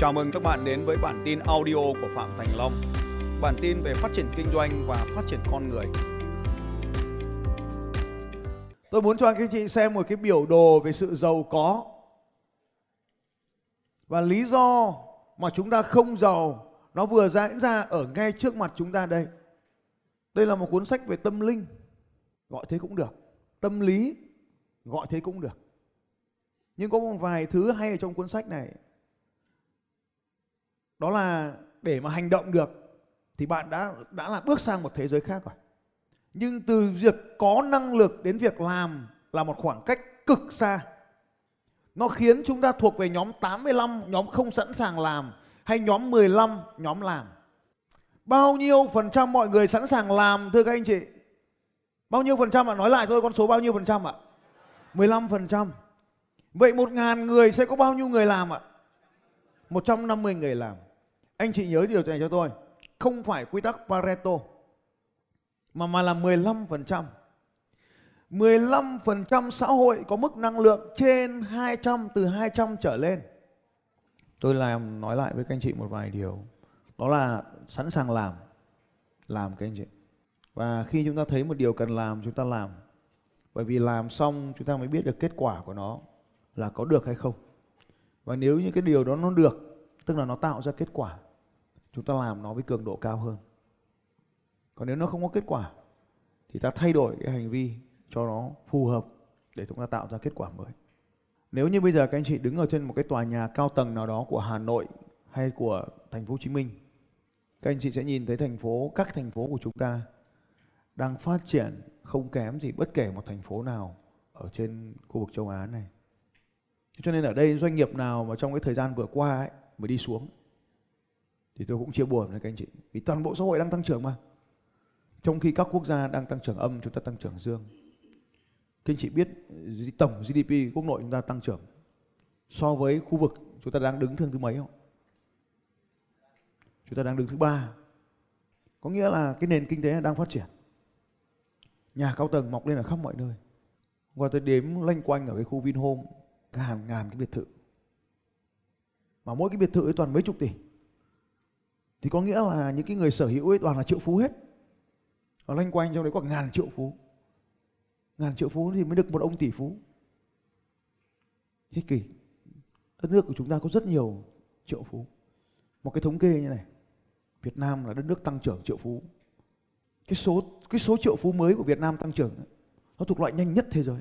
Chào mừng các bạn đến với bản tin audio của Phạm Thành Long. Bản tin về phát triển kinh doanh và phát triển con người. Tôi muốn cho anh chị xem một cái biểu đồ về sự giàu có. Và lý do mà chúng ta không giàu, nó vừa diễn ra ở ngay trước mặt chúng ta đây. Đây là một cuốn sách về tâm linh. Gọi thế cũng được. Tâm lý, gọi thế cũng được. Nhưng có một vài thứ hay ở trong cuốn sách này. Đó là để mà hành động được thì bạn đã đã là bước sang một thế giới khác rồi. Nhưng từ việc có năng lực đến việc làm là một khoảng cách cực xa. Nó khiến chúng ta thuộc về nhóm 85, nhóm không sẵn sàng làm hay nhóm 15, nhóm làm. Bao nhiêu phần trăm mọi người sẵn sàng làm thưa các anh chị? Bao nhiêu phần trăm ạ? Nói lại thôi con số bao nhiêu phần trăm ạ? 15 phần trăm. Vậy một ngàn người sẽ có bao nhiêu người làm ạ? 150 người làm. Anh chị nhớ điều này cho tôi. Không phải quy tắc Pareto mà mà là 15%. 15% xã hội có mức năng lượng trên 200 từ 200 trở lên. Tôi làm nói lại với các anh chị một vài điều. Đó là sẵn sàng làm. Làm các anh chị. Và khi chúng ta thấy một điều cần làm chúng ta làm. Bởi vì làm xong chúng ta mới biết được kết quả của nó là có được hay không. Và nếu như cái điều đó nó được, tức là nó tạo ra kết quả, chúng ta làm nó với cường độ cao hơn. Còn nếu nó không có kết quả thì ta thay đổi cái hành vi cho nó phù hợp để chúng ta tạo ra kết quả mới. Nếu như bây giờ các anh chị đứng ở trên một cái tòa nhà cao tầng nào đó của Hà Nội hay của thành phố Hồ Chí Minh, các anh chị sẽ nhìn thấy thành phố, các thành phố của chúng ta đang phát triển không kém gì bất kể một thành phố nào ở trên khu vực châu Á này. Cho nên ở đây doanh nghiệp nào mà trong cái thời gian vừa qua ấy mới đi xuống thì tôi cũng chia buồn với các anh chị. Vì toàn bộ xã hội đang tăng trưởng mà. Trong khi các quốc gia đang tăng trưởng âm, chúng ta tăng trưởng dương. Các anh chị biết tổng GDP quốc nội chúng ta tăng trưởng so với khu vực chúng ta đang đứng thương thứ mấy không? Chúng ta đang đứng thứ ba. Có nghĩa là cái nền kinh tế đang phát triển. Nhà cao tầng mọc lên ở khắp mọi nơi. Qua tôi đếm lanh quanh ở cái khu Vinhome, cả hàng ngàn cái biệt thự. Mà mỗi cái biệt thự ấy toàn mấy chục tỷ thì có nghĩa là những cái người sở hữu ấy toàn là triệu phú hết. Ở lanh quanh trong đấy có ngàn triệu phú. Ngàn triệu phú thì mới được một ông tỷ phú. Thế kỷ đất nước của chúng ta có rất nhiều triệu phú. Một cái thống kê như này, Việt Nam là đất nước tăng trưởng triệu phú. Cái số cái số triệu phú mới của Việt Nam tăng trưởng nó thuộc loại nhanh nhất thế giới.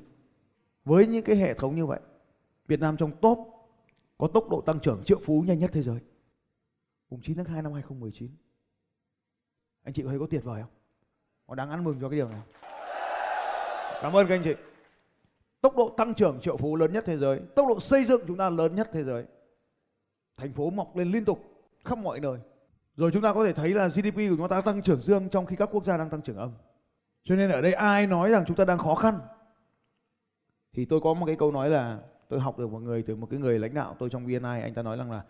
Với những cái hệ thống như vậy, Việt Nam trong top có tốc độ tăng trưởng triệu phú nhanh nhất thế giới mùng 9 tháng 2 năm 2019 anh chị thấy có tuyệt vời không? Họ đáng ăn mừng cho cái điều này cảm ơn các anh chị. Tốc độ tăng trưởng triệu phú lớn nhất thế giới, tốc độ xây dựng chúng ta lớn nhất thế giới. Thành phố mọc lên liên tục, khắp mọi nơi. Rồi chúng ta có thể thấy là GDP của chúng ta tăng trưởng dương trong khi các quốc gia đang tăng trưởng âm. Cho nên ở đây ai nói rằng chúng ta đang khó khăn? Thì tôi có một cái câu nói là, tôi học được một người từ một cái người lãnh đạo tôi trong VNI anh ta nói rằng là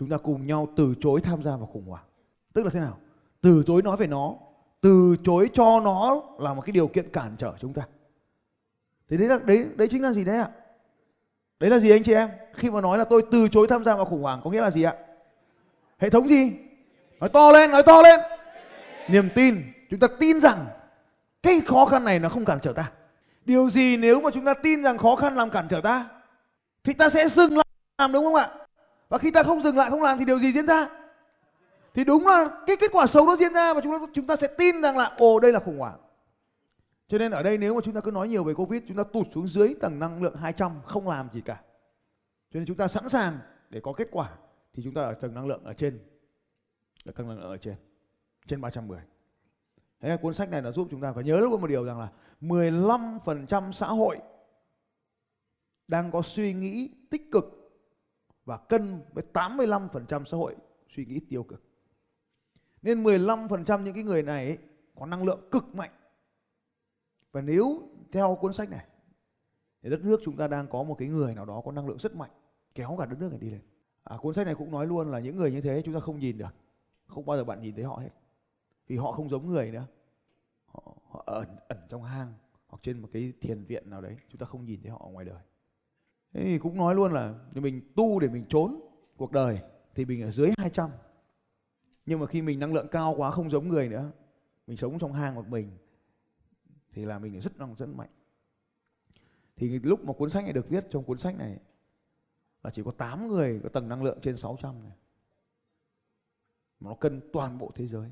chúng ta cùng nhau từ chối tham gia vào khủng hoảng. Tức là thế nào? Từ chối nói về nó, từ chối cho nó là một cái điều kiện cản trở chúng ta. Thì đấy là, đấy đấy chính là gì đấy ạ? Đấy là gì anh chị em? Khi mà nói là tôi từ chối tham gia vào khủng hoảng có nghĩa là gì ạ? Hệ thống gì? Nói to lên, nói to lên. Niềm tin. Chúng ta tin rằng cái khó khăn này nó không cản trở ta. Điều gì nếu mà chúng ta tin rằng khó khăn làm cản trở ta, thì ta sẽ dừng lại làm, đúng không ạ? Và khi ta không dừng lại, không làm thì điều gì diễn ra? Thì đúng là cái kết quả xấu nó diễn ra và chúng ta chúng ta sẽ tin rằng là, ồ, đây là khủng hoảng. Cho nên ở đây nếu mà chúng ta cứ nói nhiều về covid, chúng ta tụt xuống dưới tầng năng lượng 200 không làm gì cả. Cho nên chúng ta sẵn sàng để có kết quả thì chúng ta ở tầng năng lượng ở trên. Ở tầng năng lượng ở trên trên 310 Thế cuốn sách này nó giúp chúng ta phải nhớ luôn một điều rằng là 15% xã hội đang có suy nghĩ tích cực và cân với 85% xã hội suy nghĩ tiêu cực. Nên 15% những cái người này ấy, có năng lượng cực mạnh. Và nếu theo cuốn sách này thì đất nước chúng ta đang có một cái người nào đó có năng lượng rất mạnh kéo cả đất nước này đi lên. À, cuốn sách này cũng nói luôn là những người như thế chúng ta không nhìn được. Không bao giờ bạn nhìn thấy họ hết. Vì họ không giống người nữa. Họ, họ ẩn, ẩn trong hang hoặc trên một cái thiền viện nào đấy chúng ta không nhìn thấy họ ở ngoài đời. Thế thì cũng nói luôn là mình tu để mình trốn cuộc đời thì mình ở dưới 200 nhưng mà khi mình năng lượng cao quá, không giống người nữa, mình sống trong hang một mình, thì là mình rất năng rất mạnh. Thì lúc mà cuốn sách này được viết trong cuốn sách này là chỉ có 8 người có tầng năng lượng trên 600 này. Mà nó cân toàn bộ thế giới.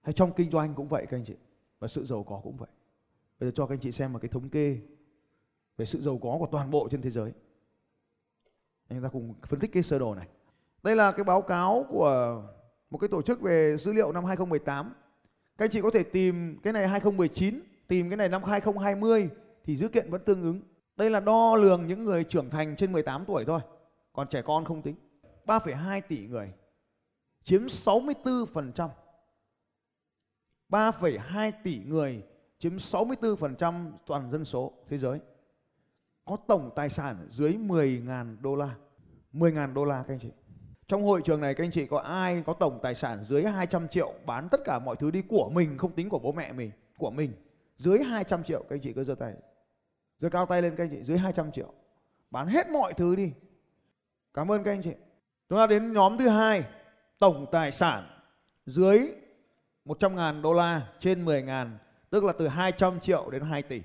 Hay trong kinh doanh cũng vậy, các anh chị. Và sự giàu có cũng vậy. Bây giờ cho các anh chị xem một cái thống kê về sự giàu có của toàn bộ trên thế giới. Anh ta cùng phân tích cái sơ đồ này. Đây là cái báo cáo của một cái tổ chức về dữ liệu năm 2018 các anh chị có thể tìm cái này 2019 tìm cái này năm 2020 thì dữ kiện vẫn tương ứng. Đây là đo lường những người trưởng thành trên 18 tuổi thôi còn trẻ con không tính. 3,2 tỷ người chiếm 64% 3,2 tỷ người chiếm 64% toàn dân số thế giới. Có tổng tài sản dưới 10.000 đô la. 10.000 đô la các anh chị. Trong hội trường này các anh chị có ai có tổng tài sản dưới 200 triệu bán tất cả mọi thứ đi của mình không tính của bố mẹ mình, của mình. Dưới 200 triệu các anh chị cứ giơ tay. Giơ cao tay lên các anh chị dưới 200 triệu. Bán hết mọi thứ đi. Cảm ơn các anh chị. Chúng ta đến nhóm thứ hai, tổng tài sản dưới 100.000 đô la trên 10.000 tức là từ 200 triệu đến 2 tỷ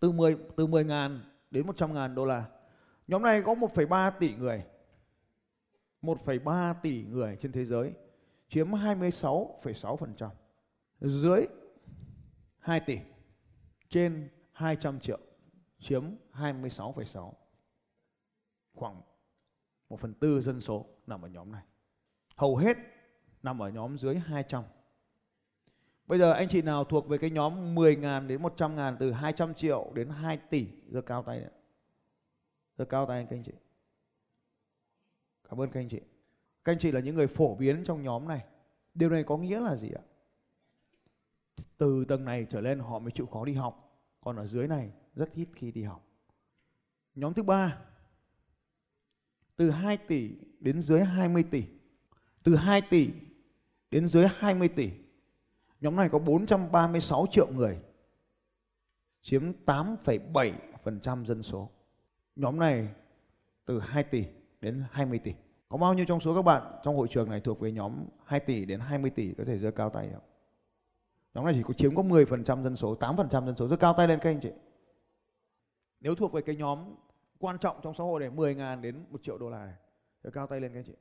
từ 10 từ 10 ngàn đến 100 ngàn đô la. Nhóm này có 1,3 tỷ người. 1,3 tỷ người trên thế giới chiếm 26,6% dưới 2 tỷ trên 200 triệu chiếm 26,6 khoảng 1 phần tư dân số nằm ở nhóm này. Hầu hết nằm ở nhóm dưới 200. Bây giờ anh chị nào thuộc về cái nhóm 10 ngàn đến 100 ngàn, từ 200 triệu đến 2 tỷ, giơ cao tay đấy. Giơ cao tay các anh chị. Cảm ơn các anh chị. Các anh chị là những người phổ biến trong nhóm này. Điều này có nghĩa là gì ạ? Từ tầng này trở lên họ mới chịu khó đi học. Còn ở dưới này rất ít khi đi học. Nhóm thứ ba, từ 2 tỷ đến dưới 20 tỷ. Từ 2 tỷ đến dưới 20 tỷ. Nhóm này có 436 triệu người, chiếm 8,7% dân số. Nhóm này từ 2 tỷ đến 20 tỷ. Có bao nhiêu trong số các bạn trong hội trường này thuộc về nhóm 2 tỷ đến 20 tỷ có thể giơ cao tay không? Nhóm này chỉ có chiếm có 10% dân số, 8% dân số. Giơ cao tay lên các anh chị. Nếu thuộc về cái nhóm quan trọng trong xã hội này 10 ngàn đến 1 triệu đô la này. Giơ cao tay lên các anh chị.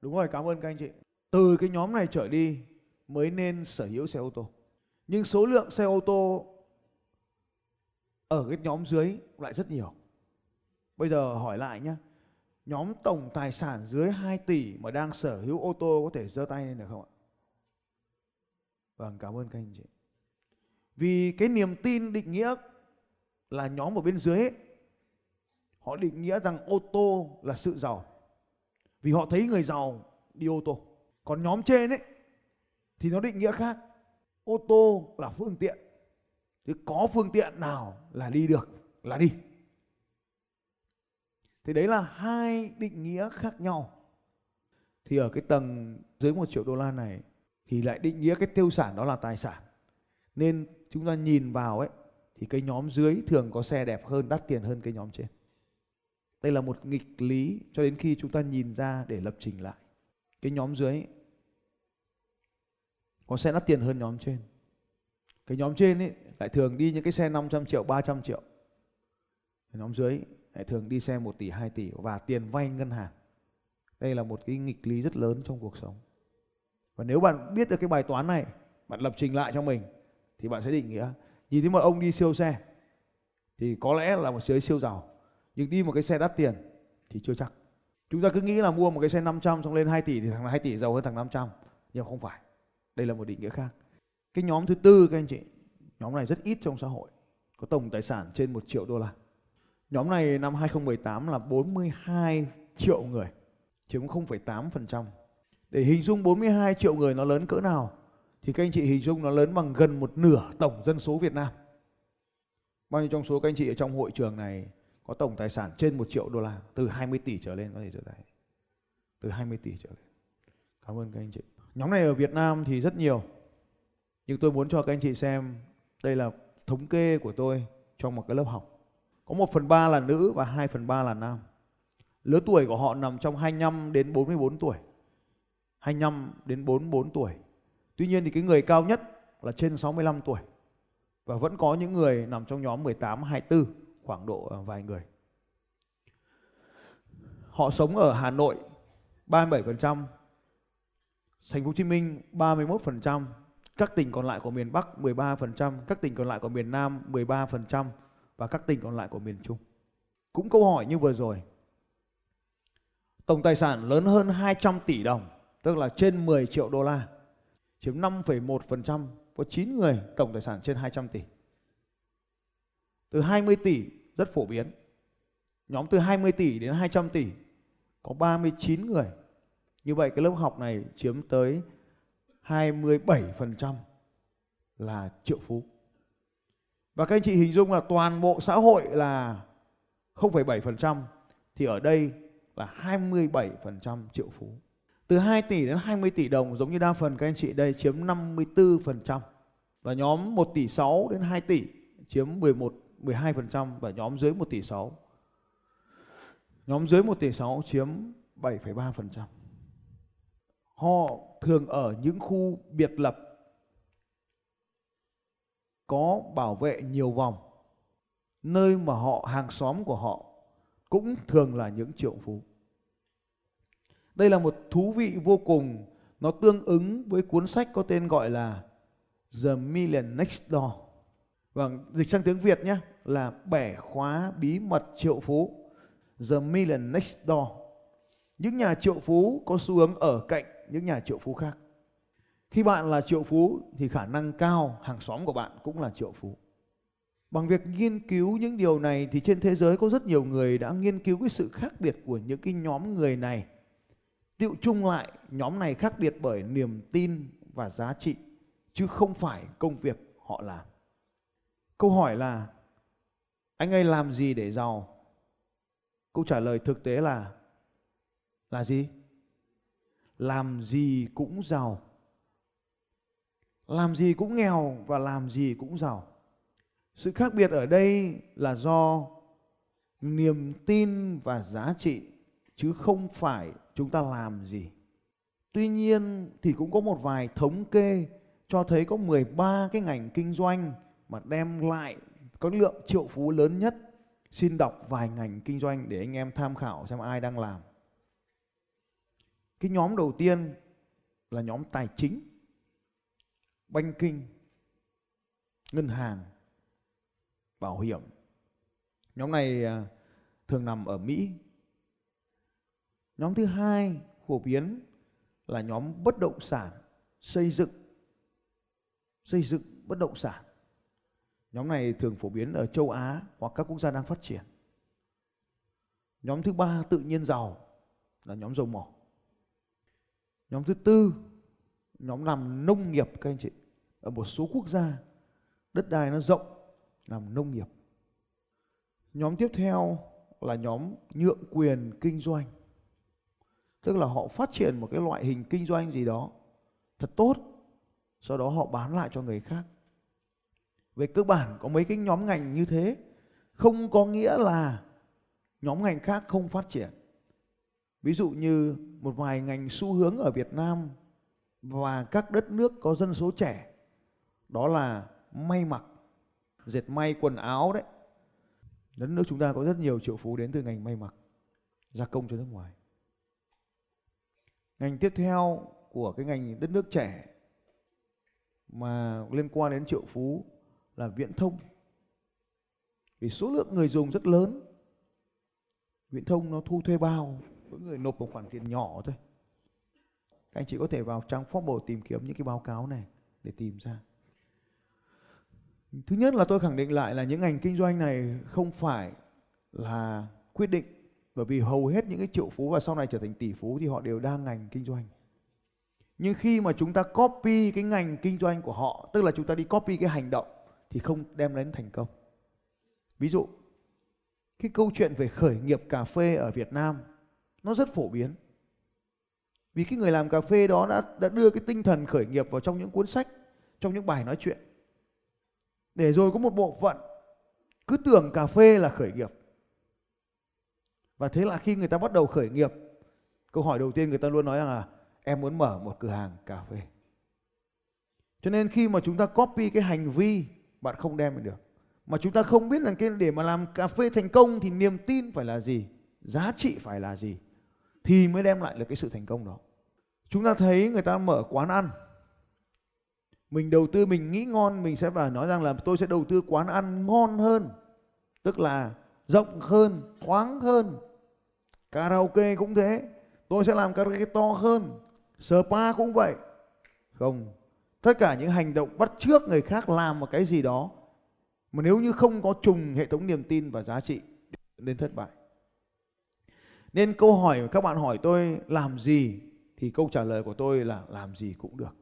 Đúng rồi, cảm ơn các anh chị từ cái nhóm này trở đi mới nên sở hữu xe ô tô. Nhưng số lượng xe ô tô ở cái nhóm dưới lại rất nhiều. Bây giờ hỏi lại nhé. Nhóm tổng tài sản dưới 2 tỷ mà đang sở hữu ô tô có thể giơ tay lên được không ạ? Vâng, cảm ơn các anh chị. Vì cái niềm tin định nghĩa là nhóm ở bên dưới ấy, họ định nghĩa rằng ô tô là sự giàu. Vì họ thấy người giàu đi ô tô. Còn nhóm trên ấy thì nó định nghĩa khác. Ô tô là phương tiện. Thì có phương tiện nào là đi được là đi. Thì đấy là hai định nghĩa khác nhau. Thì ở cái tầng dưới một triệu đô la này thì lại định nghĩa cái tiêu sản đó là tài sản. Nên chúng ta nhìn vào ấy thì cái nhóm dưới thường có xe đẹp hơn, đắt tiền hơn cái nhóm trên. Đây là một nghịch lý cho đến khi chúng ta nhìn ra để lập trình lại. Cái nhóm dưới con xe đắt tiền hơn nhóm trên. Cái nhóm trên ấy lại thường đi những cái xe 500 triệu 300 triệu. Cái nhóm dưới lại thường đi xe 1 tỷ 2 tỷ và tiền vay ngân hàng. Đây là một cái nghịch lý rất lớn trong cuộc sống. Và nếu bạn biết được cái bài toán này, bạn lập trình lại cho mình, thì bạn sẽ định nghĩa. Nhìn thấy một ông đi siêu xe, thì có lẽ là một giới siêu giàu. Nhưng đi một cái xe đắt tiền thì chưa chắc. Chúng ta cứ nghĩ là mua một cái xe 500 xong lên 2 tỷ thì thằng 2 tỷ giàu hơn thằng 500 nhưng không phải đây là một định nghĩa khác. Cái nhóm thứ tư các anh chị, nhóm này rất ít trong xã hội, có tổng tài sản trên 1 triệu đô la. Nhóm này năm 2018 là 42 triệu người, chiếm 0,8%. Để hình dung 42 triệu người nó lớn cỡ nào thì các anh chị hình dung nó lớn bằng gần một nửa tổng dân số Việt Nam. Bao nhiêu trong số các anh chị ở trong hội trường này có tổng tài sản trên 1 triệu đô la, từ 20 tỷ trở lên có thể trở thành. Từ 20 tỷ trở lên. Cảm ơn các anh chị. Nhóm này ở Việt Nam thì rất nhiều. Nhưng tôi muốn cho các anh chị xem đây là thống kê của tôi trong một cái lớp học. Có 1 phần 3 là nữ và 2 phần 3 là nam. Lứa tuổi của họ nằm trong 25 đến 44 tuổi. 25 đến 44 tuổi. Tuy nhiên thì cái người cao nhất là trên 65 tuổi. Và vẫn có những người nằm trong nhóm 18 24 khoảng độ ờ, vài người. Họ sống ở Hà Nội 37%, Thành phố Hồ Chí Minh 31%, các tỉnh còn lại của miền Bắc 13%, các tỉnh còn lại của miền Nam 13% và các tỉnh còn lại của miền Trung. Cũng câu hỏi như vừa rồi. Tổng tài sản lớn hơn 200 tỷ đồng, tức là trên 10 triệu đô la, chiếm 5,1%, có 9 người tổng tài sản trên 200 tỷ. Từ 20 tỷ rất phổ biến. Nhóm từ 20 tỷ đến 200 tỷ có 39 người. Như vậy cái lớp học này chiếm tới 27% là triệu phú. Và các anh chị hình dung là toàn bộ xã hội là 0,7% thì ở đây là 27% triệu phú. Từ 2 tỷ đến 20 tỷ đồng giống như đa phần các anh chị đây chiếm 54% và nhóm 1 tỷ 6 đến 2 tỷ chiếm 11 12% và nhóm dưới 1 tỷ 6. Nhóm dưới 1 tỷ 6 chiếm 7,3%. Họ thường ở những khu biệt lập có bảo vệ nhiều vòng. Nơi mà họ hàng xóm của họ cũng thường là những triệu phú. Đây là một thú vị vô cùng, nó tương ứng với cuốn sách có tên gọi là The Million Next Door. Và dịch sang tiếng Việt nhé là bẻ khóa bí mật triệu phú. The Million Next Door. Những nhà triệu phú có xu hướng ở cạnh những nhà triệu phú khác. Khi bạn là triệu phú thì khả năng cao hàng xóm của bạn cũng là triệu phú. Bằng việc nghiên cứu những điều này thì trên thế giới có rất nhiều người đã nghiên cứu cái sự khác biệt của những cái nhóm người này. Tiệu chung lại, nhóm này khác biệt bởi niềm tin và giá trị chứ không phải công việc họ làm. Câu hỏi là anh ấy làm gì để giàu? Câu trả lời thực tế là là gì? Làm gì cũng giàu. Làm gì cũng nghèo và làm gì cũng giàu. Sự khác biệt ở đây là do niềm tin và giá trị, chứ không phải chúng ta làm gì. Tuy nhiên thì cũng có một vài thống kê cho thấy có 13 cái ngành kinh doanh mà đem lại có lượng triệu phú lớn nhất. Xin đọc vài ngành kinh doanh để anh em tham khảo xem ai đang làm. Cái nhóm đầu tiên là nhóm tài chính, banking, ngân hàng, bảo hiểm. Nhóm này à, thường nằm ở Mỹ. Nhóm thứ hai phổ biến là nhóm bất động sản, xây dựng, xây dựng bất động sản. Nhóm này thường phổ biến ở châu Á hoặc các quốc gia đang phát triển. Nhóm thứ ba tự nhiên giàu là nhóm dầu mỏ. Nhóm thứ tư nhóm làm nông nghiệp các anh chị. Ở một số quốc gia đất đai nó rộng làm nông nghiệp. Nhóm tiếp theo là nhóm nhượng quyền kinh doanh. Tức là họ phát triển một cái loại hình kinh doanh gì đó thật tốt, sau đó họ bán lại cho người khác. Về cơ bản có mấy cái nhóm ngành như thế không có nghĩa là nhóm ngành khác không phát triển. Ví dụ như một vài ngành xu hướng ở Việt Nam và các đất nước có dân số trẻ đó là may mặc, dệt may quần áo đấy. Đất nước chúng ta có rất nhiều triệu phú đến từ ngành may mặc, gia công cho nước ngoài. Ngành tiếp theo của cái ngành đất nước trẻ mà liên quan đến triệu phú là viễn thông. Vì số lượng người dùng rất lớn. Viễn thông nó thu thuê bao, mỗi người nộp một khoản tiền nhỏ thôi. Các anh chị có thể vào trang Forbes tìm kiếm những cái báo cáo này để tìm ra. Thứ nhất là tôi khẳng định lại là những ngành kinh doanh này không phải là quyết định bởi vì hầu hết những cái triệu phú và sau này trở thành tỷ phú thì họ đều đa ngành kinh doanh. Nhưng khi mà chúng ta copy cái ngành kinh doanh của họ, tức là chúng ta đi copy cái hành động thì không đem đến thành công. Ví dụ, cái câu chuyện về khởi nghiệp cà phê ở Việt Nam nó rất phổ biến. Vì cái người làm cà phê đó đã đã đưa cái tinh thần khởi nghiệp vào trong những cuốn sách, trong những bài nói chuyện. Để rồi có một bộ phận cứ tưởng cà phê là khởi nghiệp. và thế là khi người ta bắt đầu khởi nghiệp câu hỏi đầu tiên người ta luôn nói rằng là em muốn mở một cửa hàng cà phê cho nên khi mà chúng ta copy cái hành vi bạn không đem được mà chúng ta không biết là cái để mà làm cà phê thành công thì niềm tin phải là gì giá trị phải là gì thì mới đem lại được cái sự thành công đó. Chúng ta thấy người ta mở quán ăn. Mình đầu tư, mình nghĩ ngon, mình sẽ phải nói rằng là tôi sẽ đầu tư quán ăn ngon hơn, tức là rộng hơn, thoáng hơn. Karaoke cũng thế. Tôi sẽ làm karaoke to hơn. Spa cũng vậy. Không, tất cả những hành động bắt trước người khác làm một cái gì đó, mà nếu như không có trùng hệ thống niềm tin và giá trị đến thất bại nên câu hỏi các bạn hỏi tôi làm gì thì câu trả lời của tôi là làm gì cũng được.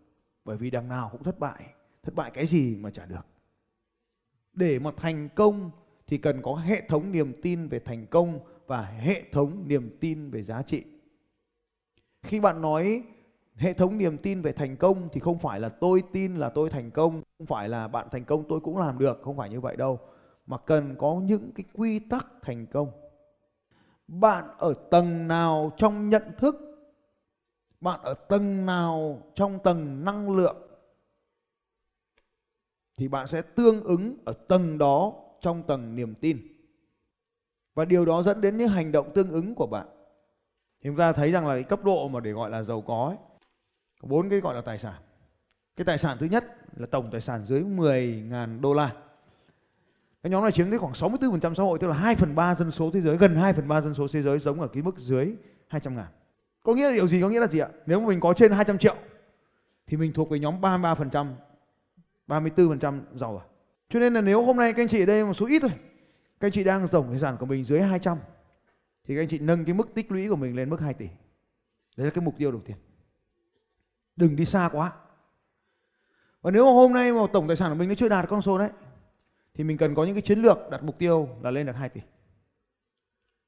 Bởi vì đằng nào cũng thất bại. Thất bại cái gì mà chả được. Để mà thành công thì cần có hệ thống niềm tin về thành công và hệ thống niềm tin về giá trị. Khi bạn nói hệ thống niềm tin về thành công thì không phải là tôi tin là tôi thành công, không phải là bạn thành công tôi cũng làm được, không phải như vậy đâu. Mà cần có những cái quy tắc thành công bạn ở tầng nào trong nhận thức? Bạn ở tầng nào trong tầng năng lượng? Thì bạn sẽ tương ứng ở tầng đó trong tầng niềm tin. Và điều đó dẫn đến những hành động tương ứng của bạn. Thì chúng ta thấy rằng là cái cấp độ mà để gọi là giàu có ấy, có bốn cái gọi là tài sản. Cái tài sản thứ nhất là tổng tài sản dưới 10.000 đô la cái nhóm này chiếm tới khoảng 64% xã hội, tức là 2 phần 3 dân số thế giới, gần 2 phần 3 dân số thế giới giống ở cái mức dưới 200 ngàn. Có nghĩa là điều gì? Có nghĩa là gì ạ? Nếu mà mình có trên 200 triệu, thì mình thuộc về nhóm 33% 34% giàu à? Cho nên là nếu hôm nay các anh chị ở đây một số ít thôi, các anh chị đang tổng tài sản của mình dưới 200 thì các anh chị nâng cái mức tích lũy của mình lên mức 2 tỷ. Đấy là cái mục tiêu đầu tiên. Đừng đi xa quá. Và nếu mà hôm nay mà tổng tài sản của mình nó chưa đạt con số đấy thì mình cần có những cái chiến lược đặt mục tiêu là lên được 2 tỷ.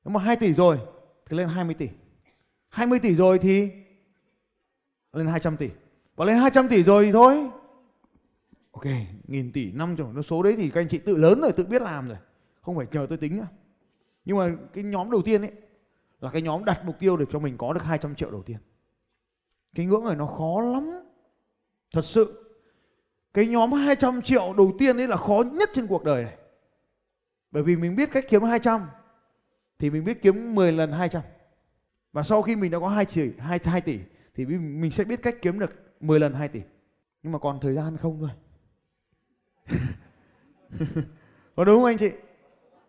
Nếu mà 2 tỷ rồi thì lên 20 tỷ. 20 tỷ rồi thì lên 200 tỷ. Và lên 200 tỷ rồi thì thôi. Ok nghìn tỷ năm trăm, nó số đấy thì các anh chị tự lớn rồi tự biết làm rồi. Không phải chờ tôi tính nữa. Nhưng mà cái nhóm đầu tiên ấy là cái nhóm đặt mục tiêu để cho mình có được 200 triệu đầu tiên. Cái ngưỡng này nó khó lắm. Thật sự cái nhóm 200 triệu đầu tiên ấy là khó nhất trên cuộc đời này. Bởi vì mình biết cách kiếm 200 thì mình biết kiếm 10 lần 200 và sau khi mình đã có 2 tỷ 2, 2 tỷ thì mình sẽ biết cách kiếm được 10 lần 2 tỷ. Nhưng mà còn thời gian không thôi. Có đúng không anh chị?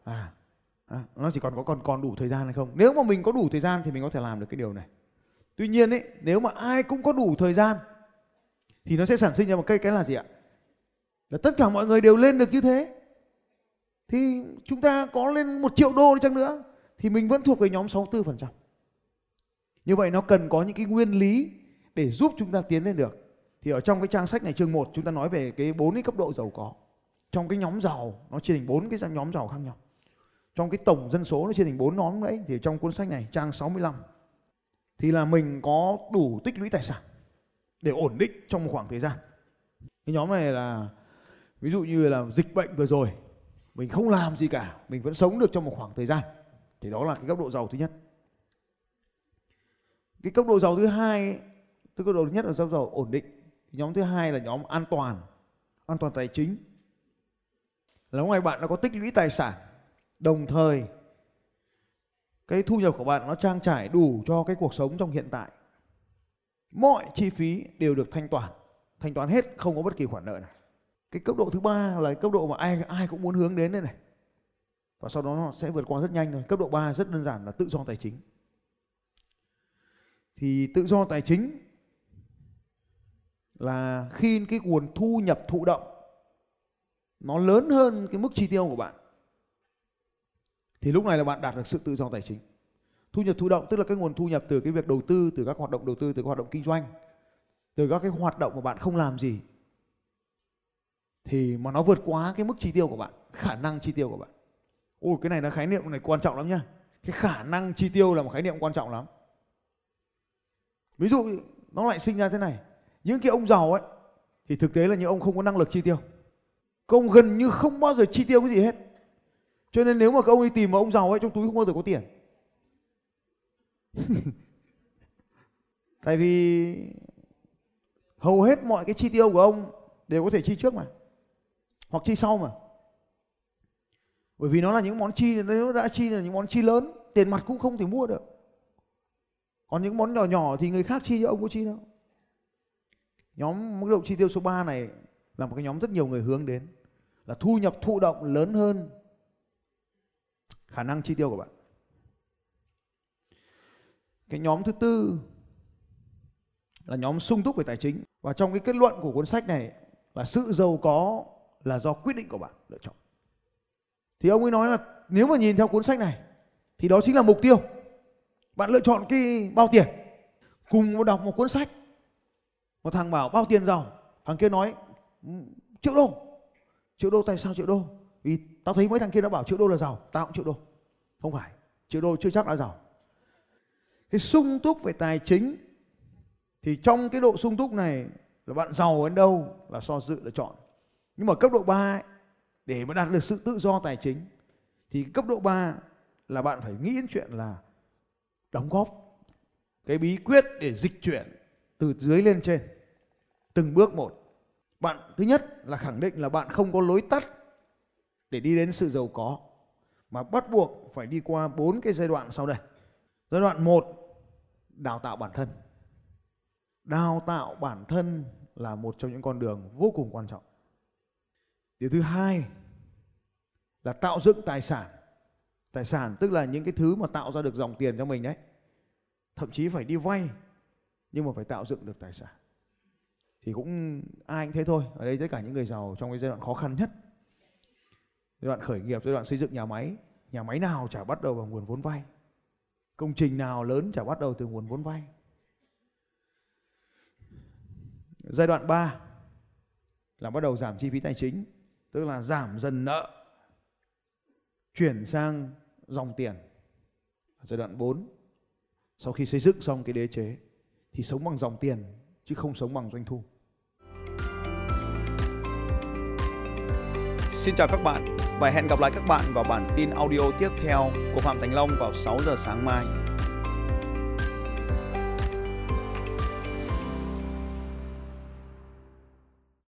À, à nó chỉ còn có còn còn đủ thời gian hay không? Nếu mà mình có đủ thời gian thì mình có thể làm được cái điều này. Tuy nhiên ấy nếu mà ai cũng có đủ thời gian thì nó sẽ sản sinh ra một cái cái là gì ạ? Là tất cả mọi người đều lên được như thế thì chúng ta có lên một triệu đô đi chăng nữa, thì mình vẫn thuộc về nhóm 64%. Như vậy nó cần có những cái nguyên lý để giúp chúng ta tiến lên được. Thì ở trong cái trang sách này, chương 1 chúng ta nói về cái bốn cái cấp độ giàu có. Trong cái nhóm giàu, nó chia thành bốn cái nhóm giàu khác nhau. Trong cái tổng dân số nó chia thành bốn nhóm đấy, thì trong cuốn sách này, trang 65 thì là mình có đủ tích lũy tài sản để ổn định trong một khoảng thời gian. Cái nhóm này là ví dụ như là dịch bệnh vừa rồi, mình không làm gì cả, mình vẫn sống được trong một khoảng thời gian. Thì đó là cái cấp độ giàu thứ nhất. Cái cấp độ giàu thứ hai tức cấp độ thứ nhất là giàu giàu, ổn định. Nhóm thứ hai là nhóm an toàn an toàn tài chính. Là ngoài bạn nó có tích lũy tài sản. Đồng thời, cái thu nhập của bạn nó trang trải đủ cho cái cuộc sống trong hiện tại. Mọi chi phí đều được thanh toán. Thanh toán hết, không có bất kỳ khoản nợ nào cái cấp độ thứ ba là cấp độ mà ai ai cũng muốn hướng đến đây này. Và sau đó nó sẽ vượt qua rất nhanh thôi. Cấp độ 3 rất đơn giản là tự do tài chính. Thì tự do tài chính là khi cái nguồn thu nhập thụ động nó lớn hơn cái mức chi tiêu của bạn, thì lúc này là bạn đạt được sự tự do tài chính. Thu nhập thụ động tức là cái nguồn thu nhập từ cái việc đầu tư, từ các hoạt động đầu tư, từ các hoạt động kinh doanh, từ các cái hoạt động mà bạn không làm gì thì mà nó vượt quá cái mức chi tiêu của bạn, khả năng chi tiêu của bạn. Ôi, cái này là khái niệm này quan trọng lắm nhá. Cái khả năng chi tiêu là một khái niệm quan trọng lắm. Ví dụ, nó lại sinh ra thế này. Những cái ông giàu ấy, thì thực tế là những ông không có năng lực chi tiêu. Các ông gần như không bao giờ chi tiêu cái gì hết. Cho nên nếu mà các ông đi tìm mà ông giàu ấy, trong túi không bao giờ có tiền. Tại vì hầu hết mọi cái chi tiêu của ông đều có thể chi trước mà. Hoặc chi sau mà. Bởi vì nó là những món chi nếu đã chi là những món chi lớn, tiền mặt cũng không thể mua được. Còn những món nhỏ nhỏ thì người khác chi cho ông có chi đâu. Nhóm mức độ chi tiêu số 3 này là một cái nhóm rất nhiều người hướng đến là thu nhập thụ động lớn hơn khả năng chi tiêu của bạn. Cái nhóm thứ tư là nhóm sung túc về tài chính và trong cái kết luận của cuốn sách này là sự giàu có là do quyết định của bạn lựa chọn. Thì ông ấy nói là nếu mà nhìn theo cuốn sách này thì đó chính là mục tiêu. Bạn lựa chọn cái bao tiền. Cùng đọc một cuốn sách. Một thằng bảo bao tiền giàu, thằng kia nói ừ, triệu đô. Triệu đô tại sao triệu đô? Vì tao thấy mấy thằng kia nó bảo triệu đô là giàu, tao cũng triệu đô. Không phải, triệu đô chưa chắc đã giàu. Cái sung túc về tài chính thì trong cái độ sung túc này là bạn giàu đến đâu là do dự lựa chọn. Nhưng mà cấp độ 3 ấy, để mà đạt được sự tự do tài chính thì cấp độ 3 là bạn phải nghĩ đến chuyện là đóng góp cái bí quyết để dịch chuyển từ dưới lên trên. Từng bước một. Bạn thứ nhất là khẳng định là bạn không có lối tắt để đi đến sự giàu có mà bắt buộc phải đi qua bốn cái giai đoạn sau đây. Giai đoạn một đào tạo bản thân. Đào tạo bản thân là một trong những con đường vô cùng quan trọng điều thứ hai là tạo dựng tài sản. Tài sản tức là những cái thứ mà tạo ra được dòng tiền cho mình đấy. Thậm chí phải đi vay, nhưng mà phải tạo dựng được tài sản. Thì cũng ai cũng thế thôi. Ở đây tất cả những người giàu trong cái giai đoạn khó khăn nhất. Giai đoạn khởi nghiệp, giai đoạn xây dựng nhà máy. Nhà máy nào chả bắt đầu bằng nguồn vốn vay. Công trình nào lớn chả bắt đầu từ nguồn vốn vay. Giai đoạn 3 là bắt đầu giảm chi phí tài chính tức là giảm dần nợ, chuyển sang dòng tiền giai đoạn 4 sau khi xây dựng xong cái đế chế, thì sống bằng dòng tiền, chứ không sống bằng doanh thu Xin chào các bạn và hẹn gặp lại các bạn vào bản tin audio tiếp theo của Phạm Thành Long vào 6 giờ sáng mai.